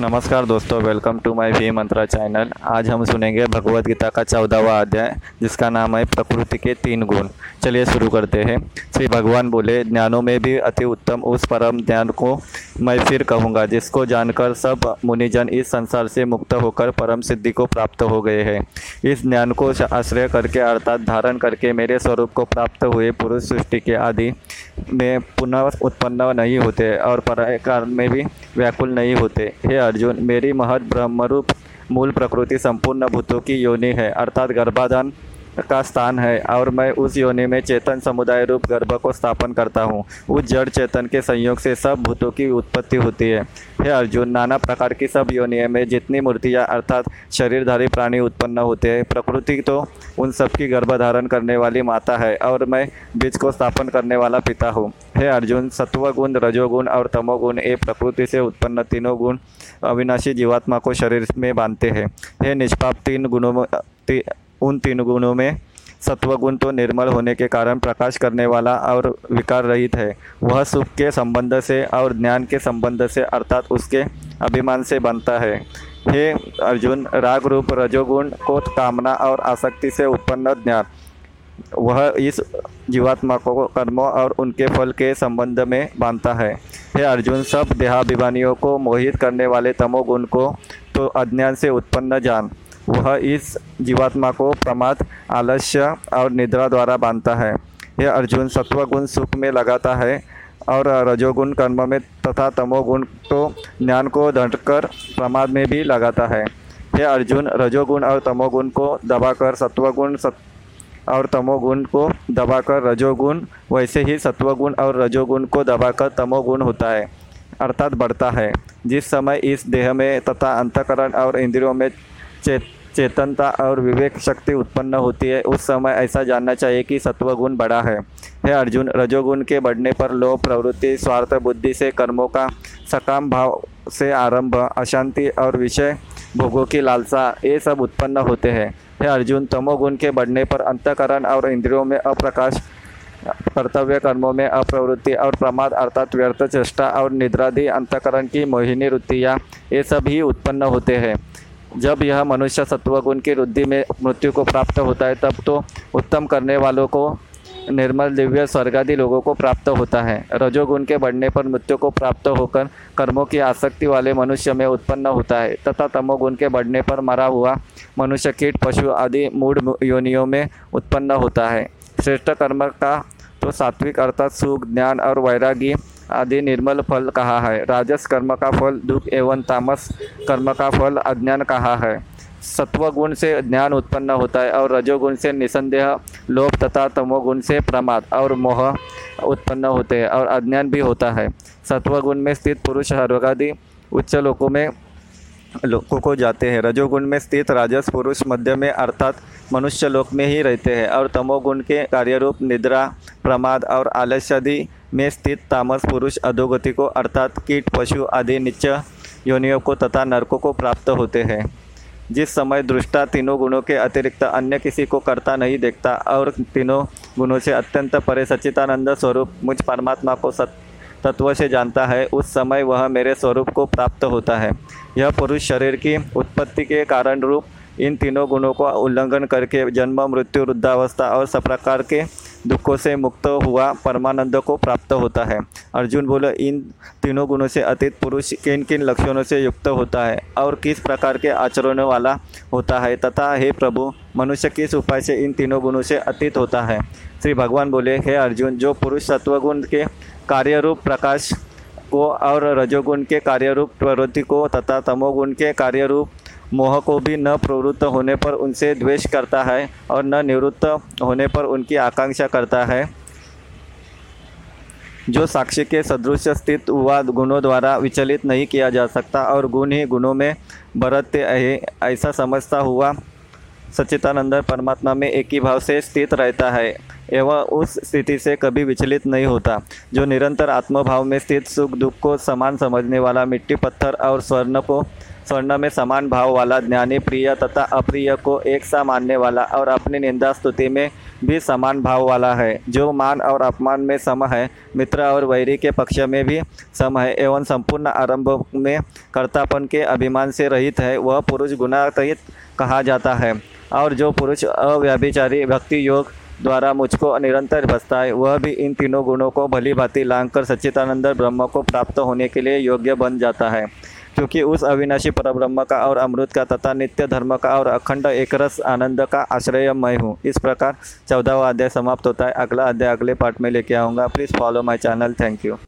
नमस्कार दोस्तों welcome to my V Mantra channel आज हम सुनेंगे भगवत गीता का चौदहवा अध्याय, जिसका नाम है प्रकृति के तीन गुण। चलिए शुरू करते हैं। श्री भगवान बोले, ज्ञानों में भी अति उत्तम उस परम ज्ञान को मैं फिर कहूँगा, जिसको जानकर सब मुनिजन इस संसार से मुक्त होकर परम सिद्धि को प्राप्त हो गए हैं। इस ज्ञान को आश्रय करके, अर्थात धारण करके, मेरे स्वरूप को प्राप्त हुए पुरुष सृष्टि के आदि में पुनः उत्पन्न नहीं होते और पर में भी व्याकुल नहीं होते। हे अर्जुन, मेरी महत ब्रह्मरूप मूल प्रकृति संपूर्ण भूतों की योनि है, अर्थात गर्भाधान का स्थान है और मैं उस योनि में चेतन समुदाय रूप गर्भ को स्थापन करता हूँ। उस जड़ चेतन के संयोग से सब भूतों की उत्पत्ति होती है। हे अर्जुन नाना प्रकार की सब योनियों में जितनी मूर्तियाँ अर्थात शरीरधारी प्राणी उत्पन्न होते हैं प्रकृति तो उन सब की गर्भधारण करने वाली माता है और मैं बीज को स्थापन करने वाला पिता हूँ। हे अर्जुन सत्वगुण रजोगुण और तमोगुण ये प्रकृति से उत्पन्न तीनों गुण अविनाशी जीवात्मा को शरीर में बांधते हैं। हे निष्पाप तीन गुणों ती, उन तीन गुणों में सत्वगुण तो निर्मल होने के कारण प्रकाश करने वाला और विकार रहित है। वह सुख के संबंध से और ज्ञान के संबंध से अर्थात उसके अभिमान से बनता है। हे अर्जुन, राग रूप रजोगुण को कामना और आसक्ति से उत्पन्न ज्ञान, वह इस जीवात्मा को कर्मों और उनके फल के संबंध में बांधता है। हे अर्जुन, सब देहाभिमानियों को मोहित करने वाले तमोगुण को तो अज्ञान से उत्पन्न जान वह इस जीवात्मा को प्रमाद, आलस्य और निद्रा द्वारा बांधता है। यह अर्जुन सत्वगुण सुख में लगाता है और रजोगुण कर्म में तथा तमोगुण तो ज्ञान को धटकर प्रमाद में भी लगाता है। हे अर्जुन, रजोगुण और तमोगुण को दबाकर सत्वगुण सत और तमोगुण को दबाकर रजोगुण, वैसे ही सत्वगुण और रजोगुण को दबाकर तमोगुण होता है, अर्थात बढ़ता है। जिस समय इस देह में तथा अंतकरण और इंद्रियों में चेत चेतनता और विवेक शक्ति उत्पन्न होती है। उस समय ऐसा जानना चाहिए कि सत्वगुण बड़ा है। हे अर्जुन, रजोगुण के बढ़ने पर लोभ प्रवृत्ति, स्वार्थ, बुद्धि से कर्मों का सकाम भाव से आरंभ, अशांति और विषय भोगों की लालसा, ये सब उत्पन्न होते हैं। हे अर्जुन, तमोगुण के बढ़ने पर अंतकरण और इंद्रियों में अप्रकाश, कर्तव्य कर्मों में अप्रवृत्ति और प्रमाद अर्थात व्यर्थ, चेष्टा और निद्रादि अंतकरण की मोहिनी वृत्तियाँ ये सब ही उत्पन्न होते हैं। जब यह मनुष्य सत्वगुण की रुद्धि में मृत्यु को प्राप्त होता है, तब तो उत्तम करने वालों को निर्मल, दिव्य, स्वर्गादि लोगों को प्राप्त होता है। रजोगुण के बढ़ने पर मृत्यु को प्राप्त होकर कर्मों की आसक्ति वाले मनुष्य में उत्पन्न होता है, तथा तमोगुण के बढ़ने पर मरा हुआ मनुष्य कीट, पशु आदि मूढ़ योनियों में उत्पन्न होता है। श्रेष्ठ कर्म का तो सात्विक अर्थात सुख, ज्ञान और वैरागी आदि निर्मल फल कहा है। राजस कर्म का फल, दुख एवं तामस कर्म का फल, अज्ञान कहा है। सत्वगुण से ज्ञान उत्पन्न होता है और रजोगुण से निसंदेह, लोभ तथा तमोगुण से प्रमाद और मोह उत्पन्न होते हैं और अज्ञान भी होता है। सत्वगुण में स्थित पुरुष, हर्वगादि उच्च लोकों में लोगों को जाते हैं। रजोगुण में स्थित राजस पुरुष मध्य में अर्थात मनुष्य लोक में ही रहते हैं और तमोगुण के कार्यरूप निद्रा, प्रमाद और आलस्यादि में स्थित तामस पुरुष अधोगति को अर्थात कीट, पशु आदि नित्य योनियों को तथा नरकों को प्राप्त होते हैं। जिस समय दृष्टा तीनों गुणों के अतिरिक्त अन्य किसी को करता नहीं देखता और तीनों गुणों से अत्यंत परे सच्चिदानंद स्वरूप मुझ परमात्मा को सत तत्व से जानता है, उस समय वह मेरे स्वरूप को प्राप्त होता है। यह पुरुष शरीर की उत्पत्ति के कारण रूप इन तीनों गुणों का उल्लंघन करके जन्म, मृत्यु, वृद्धावस्था और सब प्रकार के दुखों से मुक्त हुआ परमानंद को प्राप्त होता है। अर्जुन बोले, इन तीनों गुणों से अतीत पुरुष किन किन लक्षणों से युक्त होता है और किस प्रकार के आचरणों वाला होता है तथा हे प्रभु, मनुष्य किस उपाय से इन तीनों गुणों से अतीत होता है? श्री भगवान बोले, हे अर्जुन, जो पुरुष सत्वगुण के कार्यरूप प्रकाश को और रजोगुण के कार्यरूप प्रवृत्ति को तथा तमोगुण के कार्यरूप मोह को भी न प्रवृत्त होने पर उनसे द्वेष करता है और न निवृत्त होने पर उनकी आकांक्षा करता है। जो साक्षी के सदृश स्थित हुआ गुणों द्वारा विचलित नहीं किया जा सकता और गुण ही गुणों में बरतते है ऐसा समझता हुआ सच्चिदानंद परमात्मा में एक ही भाव से स्थित रहता है। एवं उस स्थिति से कभी विचलित नहीं होता, जो निरंतर आत्मभाव में स्थित सुख दुख को समान समझने वाला मिट्टी पत्थर और स्वर्ण को, स्वर्ण में समान भाव वाला ज्ञानी, प्रिय तथा अप्रिय को एक सा मानने वाला और अपनी निंदा स्तुति में भी समान भाव वाला है। जो मान और अपमान में सम है, मित्र और वैरी के पक्ष में भी सम है एवं संपूर्ण आरंभ में कर्तापन के अभिमान से रहित है, वह पुरुष गुणारहित कहा जाता है और जो पुरुष अव्यभिचारी, भक्ति योग द्वारा मुझको निरंतर भसता है वह भी इन तीनों गुणों को भली भांति लांग कर सच्चिदानंद ब्रह्म को प्राप्त होने के लिए योग्य बन जाता है। क्योंकि उस अविनाशी परब्रह्म का और अमृत का तथा नित्य धर्म का और अखंड एकरस आनंद का आश्रय मैं हूँ। इस प्रकार चौदहवा अध्याय समाप्त होता है। अगला अध्याय अगले पार्ट में लेके आऊँगा। Please follow my channel thank you